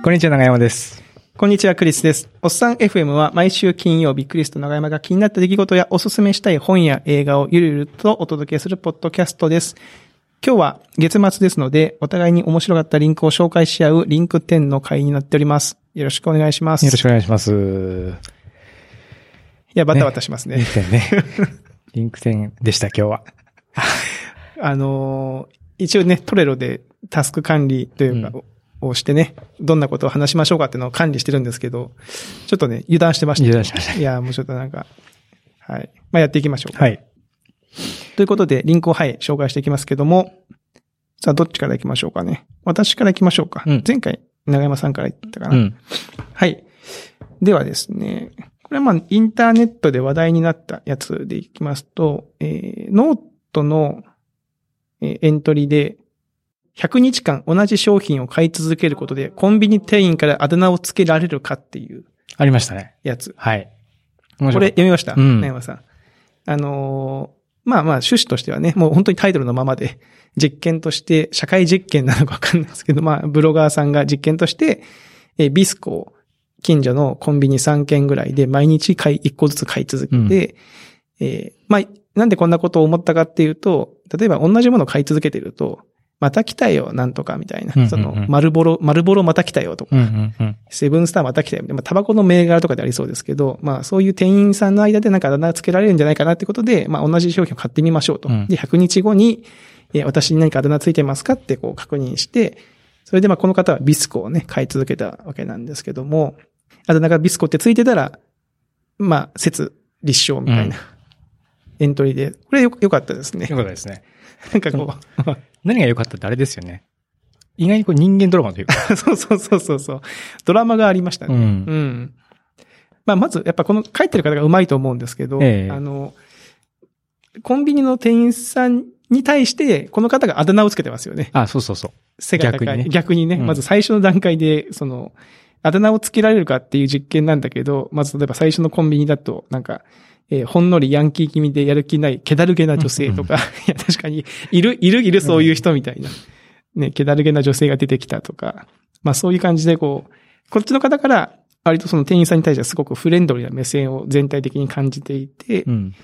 こんにちは、長山です。こんにちは、クリスです。おっさん FM は毎週金曜日、クリスと長山が気になった出来事やおすすめしたい本や映画をゆるゆるとお届けするポッドキャストです。今日は月末ですので、お互いに面白かったリンクを紹介し合うリンク10の会になっております。よろしくお願いします。よろしくお願いします。いや、バタバタしますね。リンク10ね。リンク10でした、今日は。あのー一応ね、トレロでタスク管理というか、をしてね、どんなことを話しましょうかっていうのを管理してるんですけど、ちょっとね、油断してました。油断しましたいや、もうちょっとなんか、はい。まあ、やっていきましょうか。はい。ということで、リンクをはい、紹介していきますけども、さあ、どっちから行きましょうかね。私から行きましょうか。うん前回、長山さんから言ったかな。うん。はい。ではですね、これはまあ、インターネットで話題になったやつでいきますと、えー、ノートの、えーエントリーで、100日間同じ商品を買い続けることで、コンビニ店員からあだ名をつけられるかっていうありましたね。やつ。はい。これ読みました、うん長山さん。あのーまあまあ趣旨としてはね、もう本当にタイトルのままで、実験として、社会実験なのかわかんないですけど、まあ、ブロガーさんが実験として、えービスコを近所のコンビニ3軒ぐらいで毎日買い、1個ずつ買い続けて、えーまあ、なんでこんなことを思ったかっていうと、例えば同じものを買い続けてると、また来たよ、なんとかみたいな。うんうんうんその、丸ボロ、丸ボロまた来たよとか、うんうんうん。セブンスターまた来たよ。まあ、タバコの銘柄とかでありそうですけど、まあ、そういう店員さんの間でなんかあだ名つけられるんじゃないかなってことで、まあ、同じ商品を買ってみましょうと。うんで、100日後に、えー私に何かあだ名ついてますかってこう確認して、それでまあ、この方はビスコをね、買い続けたわけなんですけども、あだ名がビスコってついてたら、まあ、説、立証みたいな、エントリーで、これよよかったですねよ。かったですね。なんかこ何が良かったってあれですよね。意外にこう人間ドラマというか。う、そうそうそうそうそう、ドラマがありましたね。うんうん。まあ、まず、やっぱこの書いてる方がうまいと思うんですけど、ええあの、コンビニの店員さんに対して、この方があだ名をつけてますよね。あ、そうそうそう。背が高い。逆にね逆にね。うんまず最初の段階で、その、あだ名をつけられるかっていう実験なんだけど、まず例えば最初のコンビニだと、なんか、えーほんのりヤンキー気味でやる気ない、気だるげな女性とか、いや、確かに、いる、いる、いる、そういう人みたいな。ね、気だるげな女性が出てきたとか、まあそういう感じでこう、こっちの方から、割とその店員さんに対してはすごくフレンドリーな目線を全体的に感じていて、うん。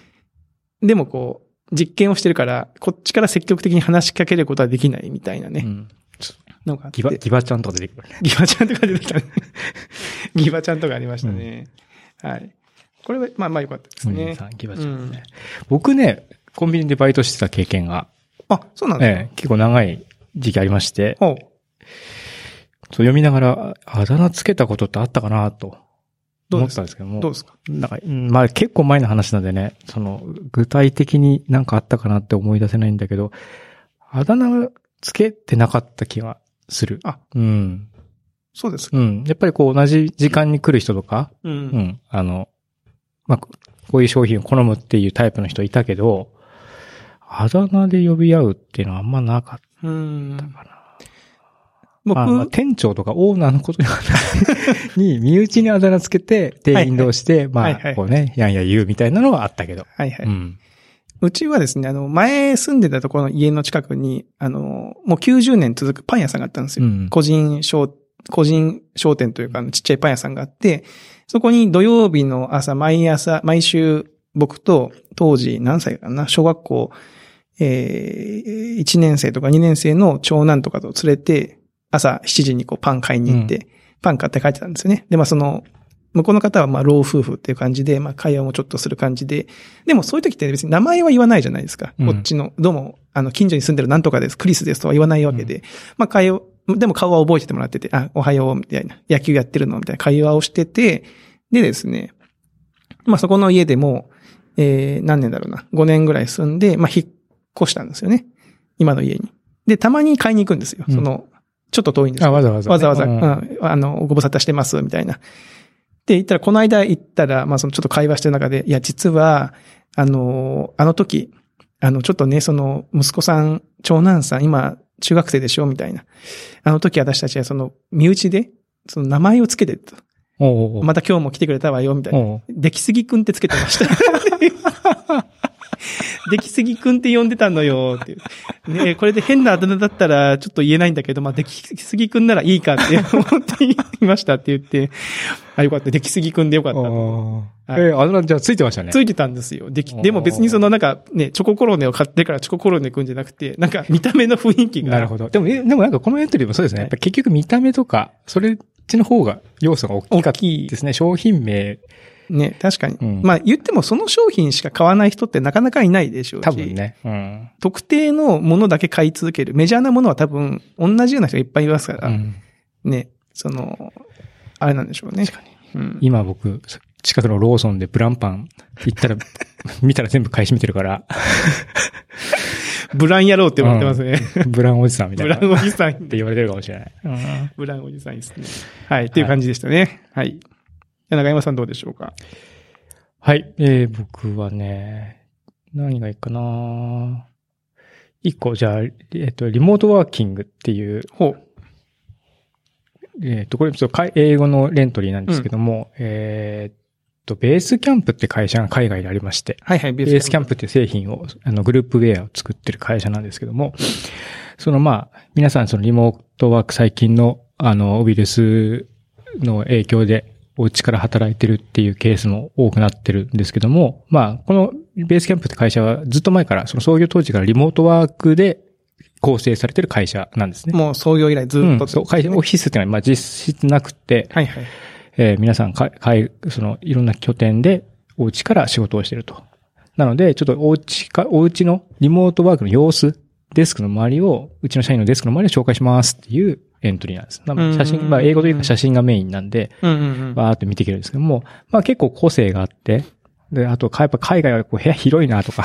でもこう、実験をしてるから、こっちから積極的に話しかけることはできないみたいなね、うん。のがギバ、ギバちゃんとか出てくるね。ギバちゃんとか出てきたね。ギバちゃんとかありましたね。はい。これは、まあまあ良かったですね。うんギバちゃんね。僕ね、コンビニでバイトしてた経験が、あ、そうなんですか、ええ、結構長い時期ありまして。そう読みながら、あだ名つけたことってあったかなと思っどうですか？たんですけども。どうですか？なんか、うんまあ結構前の話なんでね、その、具体的になんかあったかなって思い出せないんだけど、あだ名つけてなかった気がする。あ、うん。そうですか。うん。やっぱりこう同じ時間に来る人とか、う。うんん。あの、まあ、こういう商品を好むっていうタイプの人いたけど、あだ名で呼び合うっていうのはあんまなかっうん。たかな。僕、あまあ店長とかオーナーのことに、身内にあだ名つけて、店員同士で、まあ、こうね、やんや言うみたいなのはあったけど。はいはい。うん。うちはですね、あの、前住んでたところの家の近くに、あの、もう90年続くパン屋さんがあったんですよ。うん個人商、個人商店というか、ちっちゃいパン屋さんがあって、そこに土曜日の朝、毎朝、毎週、僕と、当時何歳かな、小学校、えー、1年生とか2年生の長男とかと連れて、朝7時にこうパン買いに行って、パン買って帰ってたんですよね。で、まあその、向こうの方はまあ老夫婦っていう感じで、まあ会話もちょっとする感じで、でもそういう時って別に名前は言わないじゃないですか。うんこっちの、どうも、あの、近所に住んでるなんとかです、クリスですとは言わないわけで、まあ会話、でも顔は覚えててもらってて、あ、おはよう、みたいな、野球やってるのみたいな会話をしてて、でですね、まあそこの家でも、えー、何年だろうな、5年ぐらい住んで、まあ引っ越したんですよね。今の家に。で、たまに買いに行くんですよ。うんその、ちょっと遠いんですけどあ、わざわざね、わざわざ、ううんん、あの、ご無沙汰してます、みたいな。で、言ったら、この間行ったら、まあ、そのちょっと会話してる中で、いや、実は、あの、あの時、あの、ちょっとね、その、息子さん、長男さん、今、中学生でしょ？みたいな。あの時私たちはその、身内で、その名前をつけてと。おうおうまた今日も来てくれたわよ、みたいな。出来すぎくんってつけてました。出来すぎくんって呼んでたのよ、っていう。ねこれで変なあだ名だったらちょっと言えないんだけど、まあ、出来すぎくんならいいかって思っていましたって言って、あ、よかった、出来すぎくんでよかった。あはいえー、あだ名じゃあついてましたね。ついてたんですよ。できでも別にそのなんかね、チョココロネを買ってからチョココロネくんじゃなくて、なんか見た目の雰囲気が。なるほど。でも、えでもなんかこのエントリーもそうですね。やっぱ結局見た目とか、それっちの方が要素が大きかった大きいですね。商品名、ね、確かに。うんまあ言ってもその商品しか買わない人ってなかなかいないでしょうし。多分ね。うん。特定のものだけ買い続ける。メジャーなものは多分同じような人がいっぱいいますから、うんね、その、あれなんでしょうね。確かに。うん。今僕、近くのローソンでブランパン行ったら、見たら全部買い占めてるから、ブラン野郎って思ってますね。ブランおじさんみたいな。ブランおじさんって言われてるかもしれない。うんブランおじさんですね。はい。っていう感じでしたね。はい。中山さんどうでしょうか？はい。えー、僕はね、何がいいかな一個、じゃあ、えっと、リモートワーキングっていう、ほう。えっと、これちょっと英語のレントリーなんですけども、えーっと、ベースキャンプって会社が海外でありまして、はいはい、ベベースキャンプって製品を、あの、グループウェアを作ってる会社なんですけども、そのまあ、皆さんそのリモートワーク最近の、あの、ウイルスの影響で、お家から働いてるっていうケースも多くなってるんですけども、まあ、このベースキャンプって会社はずっと前から、その創業当時からリモートワークで構成されてる会社なんですね。もう創業以来ずっと、うん、そう、会社、オフィスっていうのは、まあ実質なくて、はいはい。えー皆さんか、かい、その、いろんな拠点で、お家から仕事をしていると。なので、ちょっとお家か、お家のリモートワークの様子、デスクの周りを、うちの社員のデスクの周りを紹介しますっていうエントリーなんです。なので写真、まあ、英語というか写真がメインなんで、うんうんうん。バーって見ていけるんですけども、まあ結構個性があって、で、あと、かやっぱ海外はこう部屋広いなとか、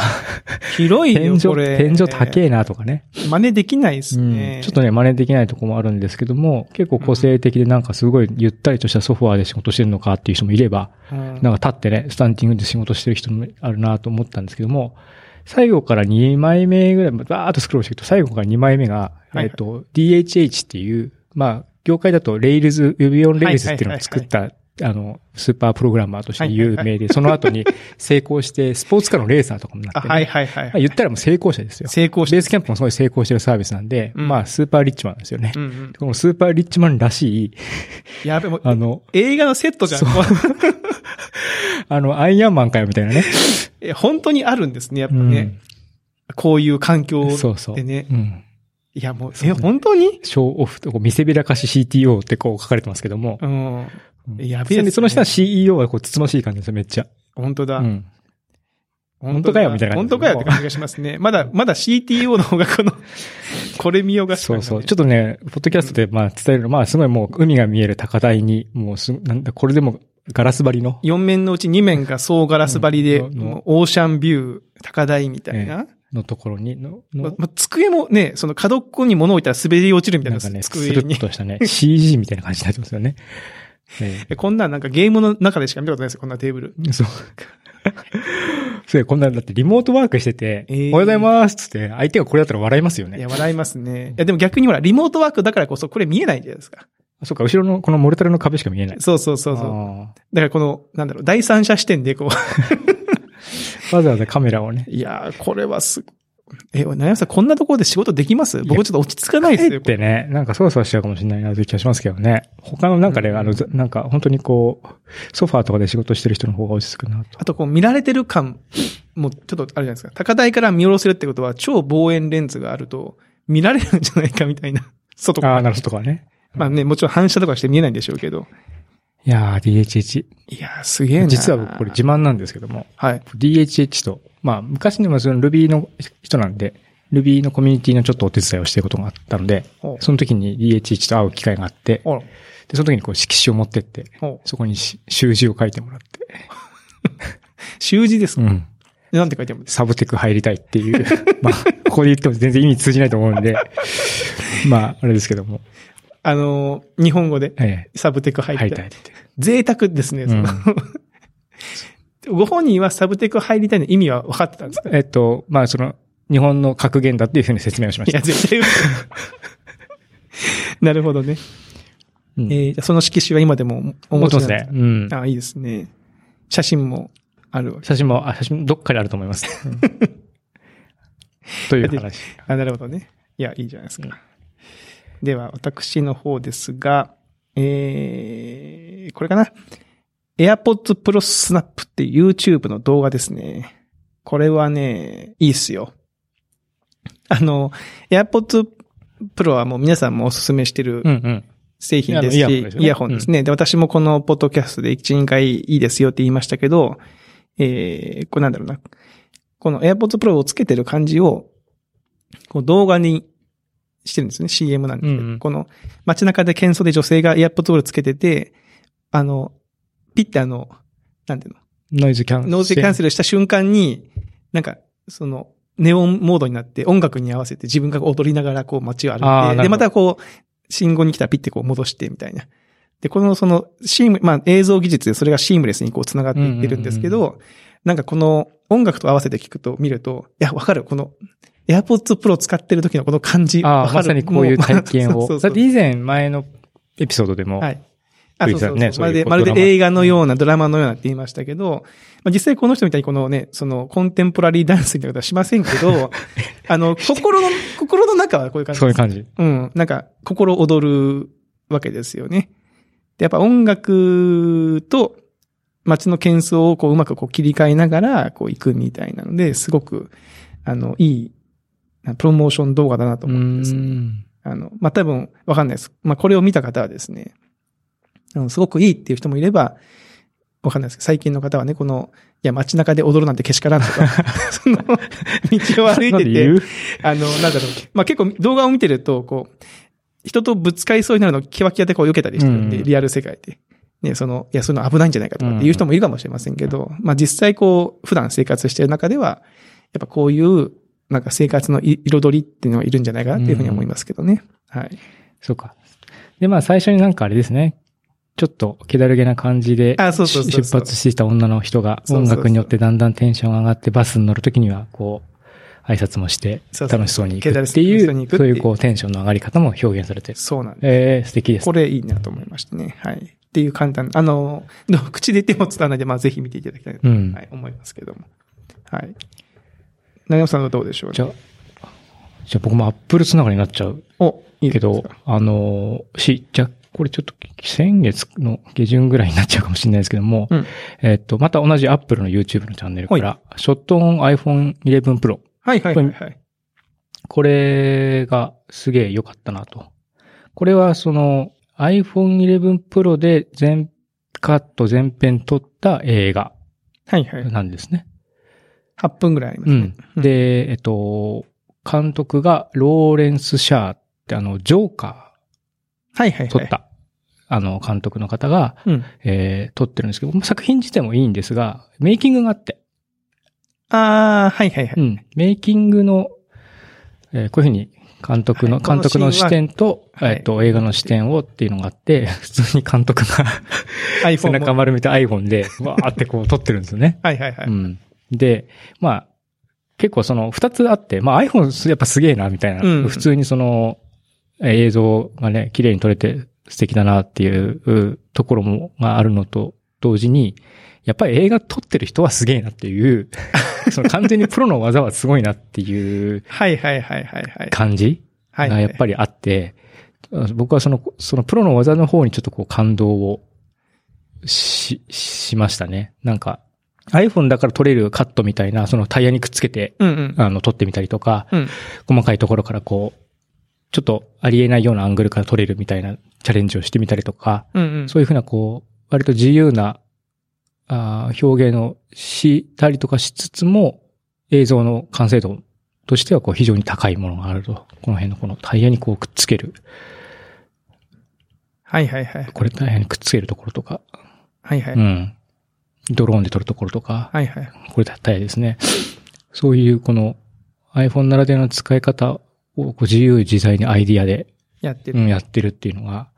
広いよ、天井、これ。天井高えなとかね。真似できないですうんね。ちょっとね、真似できないところもあるんですけども、結構個性的でなんかすごいゆったりとしたソファーで仕事してるのかっていう人もいれば、うん、なんか立ってね、スタンティングで仕事してる人もあるなと思ったんですけども、最後から2枚目ぐらい、バーっとスクロールしていくと、最後から2枚目が、はいえっと、DHH っていう、まあ、業界だと Rails、Ruby on Rails っていうのを作った、あの、スーパープログラマーとして有名で、その後に成功して、スポーツカーのレーサーとかもなあ、ってね、はいはいはい。まあ言ったらもう成功者ですよ。成功してベースキャンプもすごい成功してるサービスなんで、うんまあ、スーパーリッチマンですよね。うんうん。このスーパーリッチマンらしい、やべ、もう、あの、映画のセットじゃん。そう あの、アイアンマンかよみたいなね。え本当にあるんですね、やっぱうね。んこういう環境そうそう。でね。うん。いや、もう、え、そうね本当に？ショーオフとこう見せびらかし CTO ってこう書かれてますけども。うん。うんやべえねでその下の CEO はこう、つつましい感じですよ、めっちゃ。本当だ。うん。本本当かよみたいな感じ本当かよって感じがしますね。まだ、まだ CTO の方がこの、これ見よがしそうそう。ちょっっとね、ポッドキャストでまあ伝えるの、まあすごいもう海が見える高台に、もうす、なんだ、これでもガラス張りの、4面のうち2面が総ガラス張りで、うんオーシャンビュー、高台みたいな？のところに、の、の、まま机もね、その角っこに物を置いたら滑り落ちるみたいなんなかね、ス机にルッ。としたね、CG みたいな感じになってますよね。ええこんなんなんかゲームの中でしか見たことないですよ、こんなテーブル。えそう。そうこんなんだってリモートワークしてて、えーおはようございますっつって、相手がこれだったら笑いますよね。いや、笑いますね。いや、でも逆にほら、リモートワークだからこそこれ見えないじゃないですか。あそっか、後ろのこのモルタルの壁しか見えない。そうそうそうそう。あだからこの、なんだろう、第三者視点でこう、ー わざわざカメラをね。いやー、これはす、え、なやさんこんなところで仕事できます？僕ちょっと落ち着かないですよ。ってね、なんかそわそわしちゃうかもしれないなという気がしますけどね。他のなんかね、あの、ざなんか本当にこう、ソファーとかで仕事してる人の方が落ち着くなと。あとこう見られてる感もちょっとあるじゃないですか。高台から見下ろせるってことは超望遠レンズがあると見られるんじゃないかみたいな。外から。ああ、なるほどとかね。まあね、もちろん反射とかして見えないんでしょうけど。いやー、DHH。いやー、すげえな。実は僕これ自慢なんですけども、はい。DHH と、まあ昔にもその Ruby の人なんで、Ruby のコミュニティのちょっとお手伝いをしてることがあったので、その時に DHH と会う機会があって。で、その時にこう色紙を持ってって、そこにし習字を書いてもらって、習字ですか、うん。なんて書いてあるんですサブテク入りたいっていう、まあ、ここで言っても全然意味通じないと思うんで、まあ、あれですけども、あのー、日本語でえサブテクえ、入って。入りたいって。贅沢ですね、うん ご本人はサブテク入りたいの意味は分かってたんですか？えっと、まあ、その、日本の格言だっていうふうに説明をしました。いや、絶対嘘 なるほどね。うんえーその色紙は今でもお持ちなんです持ってますね。うん。あ、いいですね。写真も。ある。写真も、あ、写真どっかにあると思います。う んという話。あ、なるほどね。いや、いいじゃないですか。では、私の方ですが、えー、これかな？AirPods Pro Snap っていう YouTube の動画ですね。これはね、いいっすよ。あの、AirPods Pro はもう皆さんもおすすめしてるうんうん。製品ですし、イヤホンですよねイヤホンですね。で、私もこのポッドキャストで1、2回いいですよって言いましたけど、えー、これなんだろうな。この AirPods Pro をつけてる感じを、こう動画にしてるんですね。CM なんですけど、うんうんこの街中で喧騒で女性が AirPods Pro つけてて、あの、ピッてあの、なんていうの？ノイズキャンセル。ノーズキャンセルした瞬間に、なんか、その、ネオンモードになって音楽に合わせて自分が踊りながらこう街を歩いて、で、またこう、信号に来たらピッてこう戻してみたいな。で、このその、シーム、まあ映像技術でそれがシームレスにこう繋がっていってるんですけど、なんかこの音楽と合わせて聞くと見ると、いや、わかる。この、AirPods Pro 使ってる時のこの感じ。ああ、まさにこういう体験もを。うそうそうそうだって以前、前のエピソードでも、はい。あ、そうそうねまるで、まるで映画のような、ドラマのようなって言いましたけど、まあ、実際この人みたいにこのね、その、コンテンポラリーダンスみたいなことはしませんけど、あの、心の、心の中はこういう感じ。そういう感じ。うん。なんか、心躍るわけですよね。で、やっぱ音楽と街の喧騒をこううまくこう切り替えながら、こう行くみたいなので、すごく、あの、いい、プロモーション動画だなと思うんですね。ん。あの、まあ、多分、わかんないです。まあ、これを見た方はですね、あのすごくいいっていう人もいれば、わかんないですけど、最近の方はね、この、いや、街中で踊るなんてけしからんとか、その、道を歩いててあの、なんだろう、まあ、結構動画を見てると、こう、人とぶつかりそうになるのをキワキワでこう避けたりしてるんで、うんリアル世界で。ね、その、いや、そういうの危ないんじゃないかとかっていう人もいるかもしれませんけど、まあ実際こう、普段生活してる中では、やっぱこういう、なんか生活のい彩りっていうのがいるんじゃないかなっていうふうに思いますけどね。はい。そうか。で、まあ最初になんかあれですね。ちょっと気だるげな感じで出発してきた女の人が音楽によってだんだんテンションが上がってバスに乗るときにはこう挨拶もして楽しそうに行くっていう、るそういうこうテンションの上がり方も表現されてる。そうなんです。えー、素敵ですこ。れいいなと思いましたね。はい。っていう簡単な、あの、の口で言っても伝わらないで、まあぜひ見ていただきたいなと、うんはい、思いますけども。はい。長山さんはどうでしょうね？じゃあ、じゃあ僕もアップルつながりになっちゃうお、いいけどですか、あのーし、じゃあこれちょっと先月の下旬ぐらいになっちゃうかもしれないですけども、うんえっと、また同じ Apple の YouTube のチャンネルから、ショットオン iPhone 11 Pro。はいはいはいはい。これがすげえ良かったなと。これはその iPhone 11 Pro で全カット全編撮った映画はいはい。なんですね。8分ぐらいありますねうん。。で、えっと、監督がローレンス・シャーってあの、ジョーカはいはいはい。ー撮った、あの、監督の方が、うん。えー撮ってるんですけど、作品自体もいいんですが、メイキングがあって、ああ、はいはいはい。うん。メイキングの、えーこういうふうに監督の、はい監督の視点と、はいえっと、映画の視点をっていうのがあって、普通に監督が背中も。丸めて iPhone で、わーってこう撮ってるんですよね。はいはいはい。うん。で、まあ、結構その二つあって、まあ iPhone やっぱすげえな、みたいな。うん普通にその、えー映像がね、綺麗に撮れて素敵だなっていううところも、があるのと同時に、やっぱり映画撮ってる人はすげえなっていう、その完全にプロの技はすごいなっていうはいはいはいはいはい。感じはい。がやっぱりあって、僕はその、そのプロの技の方にちょっとこう感動をし、しましたね。なんか、iPhone だから撮れるカットみたいな、そのタイヤにくっつけて、うんうん。あの、撮ってみたりとか、うん。細かいところからこう、ちょっとありえないようなアングルから撮れるみたいなチャレンジをしてみたりとか、うんうん。そういうふうなこう、割と自由な、あー表現をしたりとかしつつも、映像の完成度としてはこう非常に高いものがあると。この辺のこのタイヤにこうくっつける。はいはいはい。これタイヤにくっつけるところとか、はいはい。うん。ドローンで撮るところとか、はいはい。これタイヤですね。そういうこの iPhone ならではの使い方をこう自由自在にアイディアで、やってる。うん、やってるっていうのが、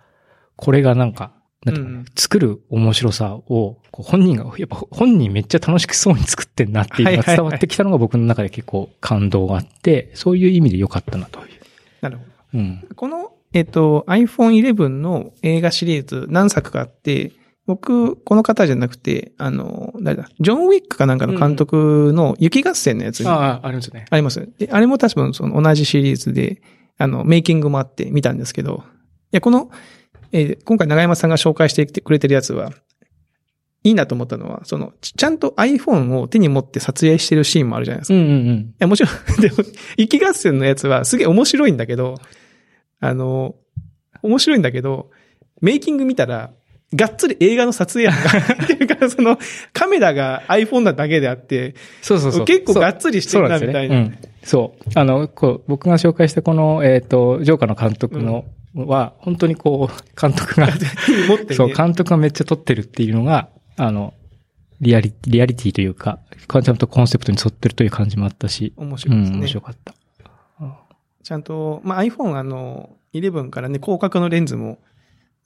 これがなんか、なんかねうん作る面白さを、本人が、やっぱ本人めっちゃ楽しくそうに作ってんなっていうのが伝わってきたのが僕の中で結構感動があって、そういう意味で良かったなという。なるほど。うん。この、えっと、iPhone 11の映画シリーズ何作かあって、僕、この方じゃなくて、あの、誰だ、ジョン・ウィックかなんかの監督の雪合戦のやつにああ、ありますね。あります。で、あれも確かその同じシリーズで、あの、メイキングもあって見たんですけど、いや、この、えー今回長山さんが紹介してくれてるやつは、いいなと思ったのは、その、ちちゃんと iPhone を手に持って撮影してるシーンもあるじゃないですか。いうんうんうん。や、もちろん、でも、雪合戦のやつはすげえ面白いんだけど、あの、面白いんだけど、メイキング見たら、がっつり映画の撮影やんか。っていうか、その、カメラが iPhone なだけであって、そうそうそう。結構がっつりしてるな、みたいな。うん。そう。あの、こう、僕が紹介したこの、えっ、と、ジョーカーの監督の、は、本当にこう、監督が、持ってね。そう、監督がめっちゃ撮ってるっていうのが、あの、リアリ、リアリティというか、ちゃんとコンセプトに沿ってるという感じもあったし、面うん、白いですね。面白かった。ちゃんと、まあ、iPhone あの、11からね、広角のレンズも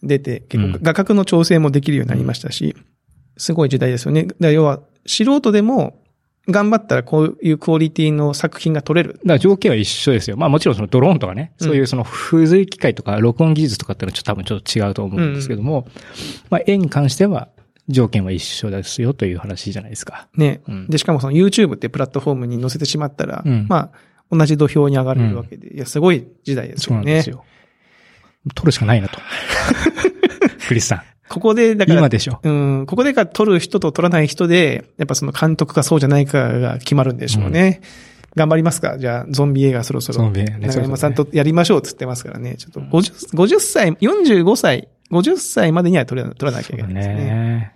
出て、結うん構画角の調整もできるようになりましたし、すごい時代ですよね。だ要は、素人でも、頑張ったらこういうクオリティの作品が撮れる。だから条件は一緒ですよ。まあもちろんそのドローンとかね、うんそういうその付随機械とか録音技術とかってのはちょっと多分ちょっと違うと思うんですけども、まあ絵に関しては条件は一緒ですよという話じゃないですか。ね。うんで、しかもその YouTube ってプラットフォームに載せてしまったら、うんまあ、同じ土俵に上がれるわけで、いや、すごい時代ですよねそうなんです。よ。撮るしかないなと。クリスさん。ここで、だから、今でしょ。うん、ここでか撮る人と撮らない人で、やっぱその監督かそうじゃないかが決まるんでしょうね。頑張りますか？じゃあ、ゾンビ映画そろそろ。ゾンビ映画ね長山さんとやりましょうっつってますからね。ちょっと50、50歳、45歳、50歳までには撮ら撮らなきゃいけないですね。ね。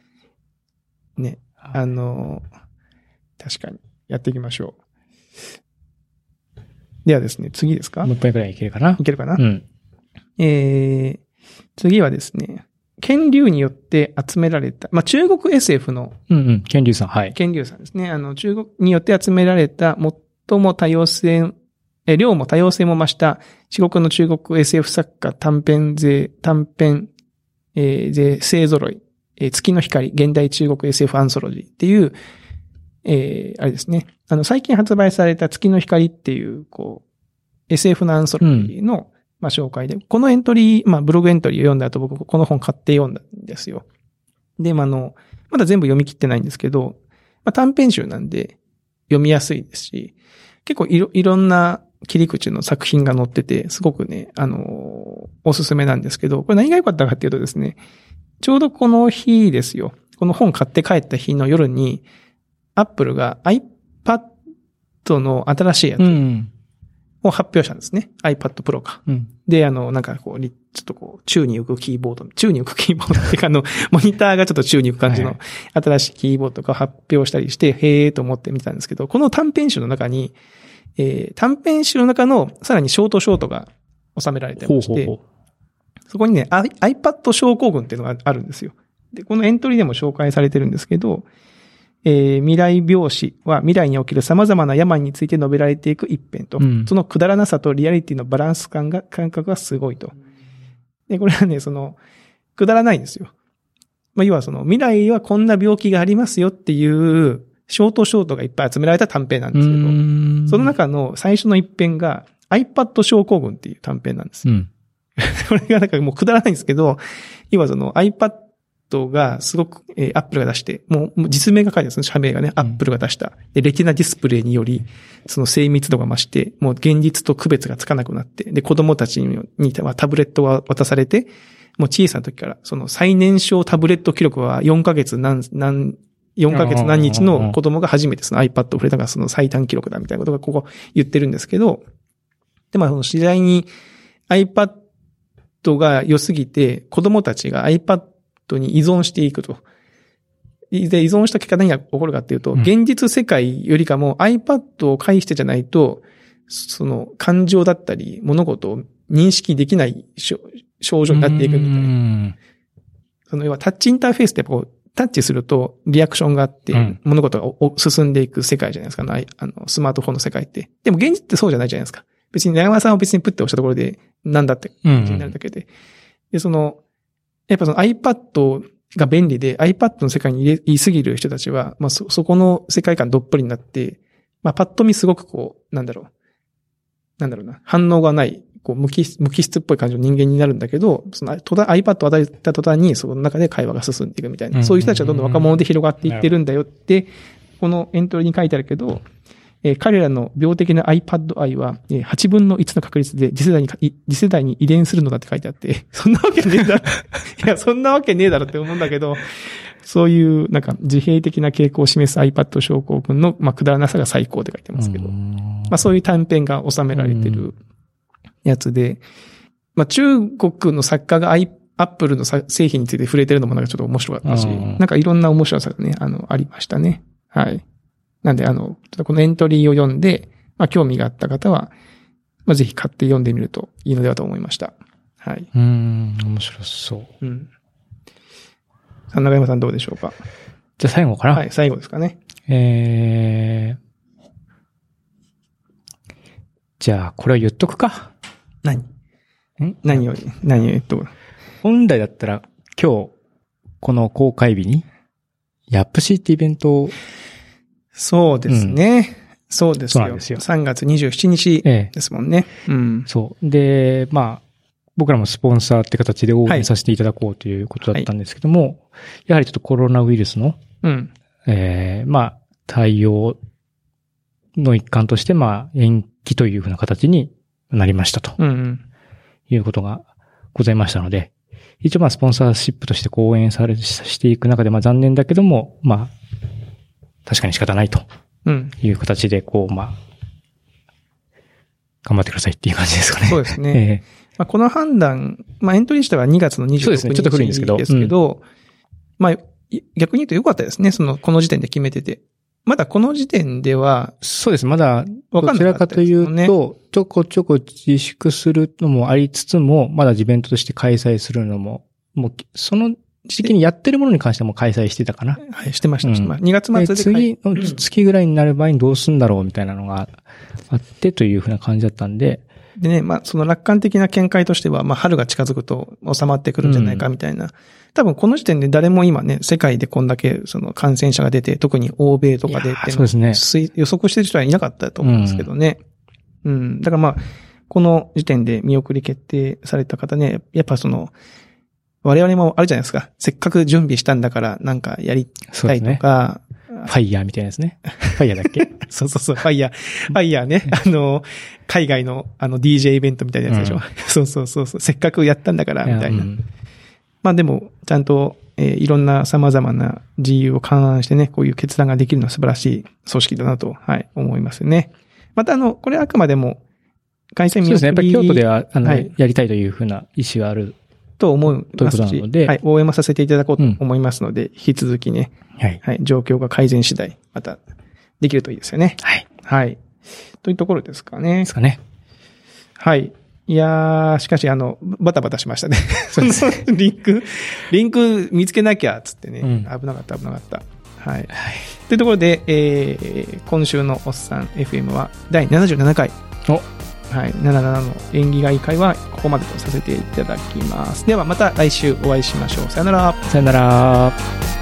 ね。あの、確かに。やっていきましょう。ではですね、次ですか？もう一杯くらいいけるかな？いけるかな、うん。えー、次はですね、剣竜によって集められた、まあ、中国 SF のうんうん。ケンリュウさん、はい。剣竜さんですね。あの、中国によって集められた最も多様性、え、量も多様性も増した四国の中国 SF 作家短編勢、短編、えー、勢、勢揃い、えー月の光、現代中国 SF アンソロジーっていう、えー、あれですね。あの、最近発売された月の光っていう、こう、SF のアンソロジーの、まあ、紹介で、このエントリー、まあ、ブログエントリーを読んだ後、僕、この本買って読んだんですよ。で、まあ、あの、まだ全部読み切ってないんですけど、まあ、短編集なんで読みやすいですし、結構いろ、いろんな切り口の作品が載ってて、すごくね、あのおすすめなんですけど、これ何が良かったかっていうとですね、ちょうどこの日ですよ。この本買って帰った日の夜に、アップルが iPad の新しいやつうん。を発表したんですね。iPad Pro か。うん。で、あの、なんかこう、りちょっとこう、宙に浮くキーボード、宙に浮くキーボードっていうか、あの、モニターがちょっと宙に浮く感じのはい新しいキーボードとか発表したりして、へーと思って見たんですけど、この短編集の中に、えー短編集の中のさらにショートショートが収められてまして、ほうほうほそこにね、あ iPad 症候群っていうのがあるんですよ。で、このエントリーでも紹介されてるんですけど、えー未来病死は未来に起きる様々な病について述べられていく一編と、うんそのくだらなさとリアリティのバランス感が、感覚がすごいと。で、これはね、その、くだらないんですよ。まあ、要はその、未来はこんな病気がありますよっていう、ショートショートがいっぱい集められた短編なんう。ですけど、んその、中の最初の一編が iPad 症候群っていう短編なんです。うん。これがなんかもうくだらないんですけど、要はその iPad がすごく、えー、Apple が出して、もう実名が書いてあるんですね、社名がね、うん。Apple が出した。で、レティナディスプレイにより、その精密度が増して、もう現実と区別がつかなくなって、で、子供たちにはタブレットが渡されて、もう小さな時から、その最年少タブレット記録は4ヶ月何、何、4ヶ月何日の子供が初めてその iPad を触れたからその最短記録だみたいなことがここ言ってるんですけど、で、まあその次第に iPad が良すぎて、子供たちが iPad に依存していくと。で、依存した結果何が起こるかっていうと、うん現実世界よりかも iPad を介してじゃないと、その感情だったり物事を認識できない症症状になっていくみたいな。な。その要はタッチインターフェースってこう、タッチするとリアクションがあってうん、物事が進んでいく世界じゃないですか、あのあの、スマートフォンの世界って。でも現実ってそうじゃないじゃないですか。別に長山さんは別にプッて押したところで、なんだってうん感じになるだけで。で、その、やっぱその iPad が便利で iPad の世界に入れ言いすぎる人たちは、まあそ、そこの世界観どっぷりになって、まあパッと見すごくこう、なんだろう。なんだろうな。反応がない、こう、無機質、無機質っぽい感じの人間になるんだけど、その、iPad を与えた途端に、その中で会話が進んでいくみたいな、うん。そういう人たちはどんどん若者で広がっていってるんだよって、このエントリーに書いてあるけど、えー彼らの病的な iPad 愛は、えー8分の1の確率で次世代に次世代に遺伝するのだって書いてあって、そんなわけねえだろ。いや、そんなわけねえだろって思うんだけど、そういう、なんか、自閉的な傾向を示す iPad 症候群の、まあ、くだらなさが最高って書いてますけど。うんまあそういう短編が収められてるやつで、まあ中国の作家が i- Apple のさ製品について触れてるのもなんかちょっと面白かったし、うんなんかいろんな面白さがね、あの、ありましたね。はい。なんで、あの、ちょっとこのエントリーを読んで、まあ興味があった方は、まあぜひ買って読んでみるといいのではと思いました。はい。うん、面白そう。うん。さあ、長山さんどうでしょうか？じゃあ最後かな？はい、最後ですかね。えー、じゃあ、これは言っとくか。何？ん？何を、何を、えっと、本来だったら、今日、この公開日に、ヤップシーってイベントを、そうですね。そうですよ。そうなんですよ3月27日ええですもんね。うん。そう。で、まあ、僕らもスポンサーって形で応援させていただこうということだったんですけども、やはりちょっとコロナウイルスの、うん。えーまあ、対応の一環として、まあ、延期というふうな形になりましたとうんうん。いうことがございましたので、一応まあ、スポンサーシップとして応援され、していく中で、まあ残念だけども、まあ、確かに仕方ないとうん。いう形で、こう、まあ、頑張ってくださいっていう感じですかね。そうですね。えまあ、この判断、まあ、エントリー自体は2月の26日そうですねちょっと古いんですけどですけど、まあ、い逆に言うと良かったですね。その、この時点で決めてて。まだこの時点では、ーそうです。まだ、わどちらかというと、ちょこちょこ自粛するのもありつつも、まだイベントとして開催するのも、もう、その時期にやってるものに関してはもう開催してたかな。はい、してました、うんしてました。2月で末で。次の月ぐらいになる場合にどうすんだろうみたいなのがあってというふうな感じだったんで、でね、まあ、その楽観的な見解としては、まあ、春が近づくと収まってくるんじゃないかみたいな。多分この時点で誰も今ね、世界でこんだけその感染者が出て、特に欧米とかでそうですね推予測してる人はいなかったと思うんですけどね。うん。だからまあ、この時点で見送り決定された方ね、やっぱその、我々もあるじゃないですか。せっかく準備したんだからなんかやりたいとそうですね。か、ファイヤーみたいなやつね。ファイヤーだっけ？そうそうそう、ファイヤー。ファイヤーね。あの、海外のあの DJ イベントみたいなやつでしょ。うんそうそうそうそう。せっかくやったんだから、みたいな。うんまあでも、ちゃんと、えーいろんな様々な自由を勘案してね、こういう決断ができるのは素晴らしい組織だなと、はい、思いますね。またあの、これあくまでも、開催そうですね。やっぱり京都では、あの、はいやりたいというふうな意思がある。と思いますし、ことなのではい、応援もさせていただこうと思いますので、引き続きね、はい。はい、状況が改善次第、また、できるといいですよね。はい。はい。というところですかねで。すかね。はい。いやー、しかしあの、バタバタしましたね。そうです リンク、リンク見つけなきゃ、つってね、うん危なかった、危なかった。はい。はい。というところで、えー、今週のおっさん FM は第77回。おはい。77の演技外会はここまでとさせていただきます。ではまた来週お会いしましょう。さよなら。さよなら。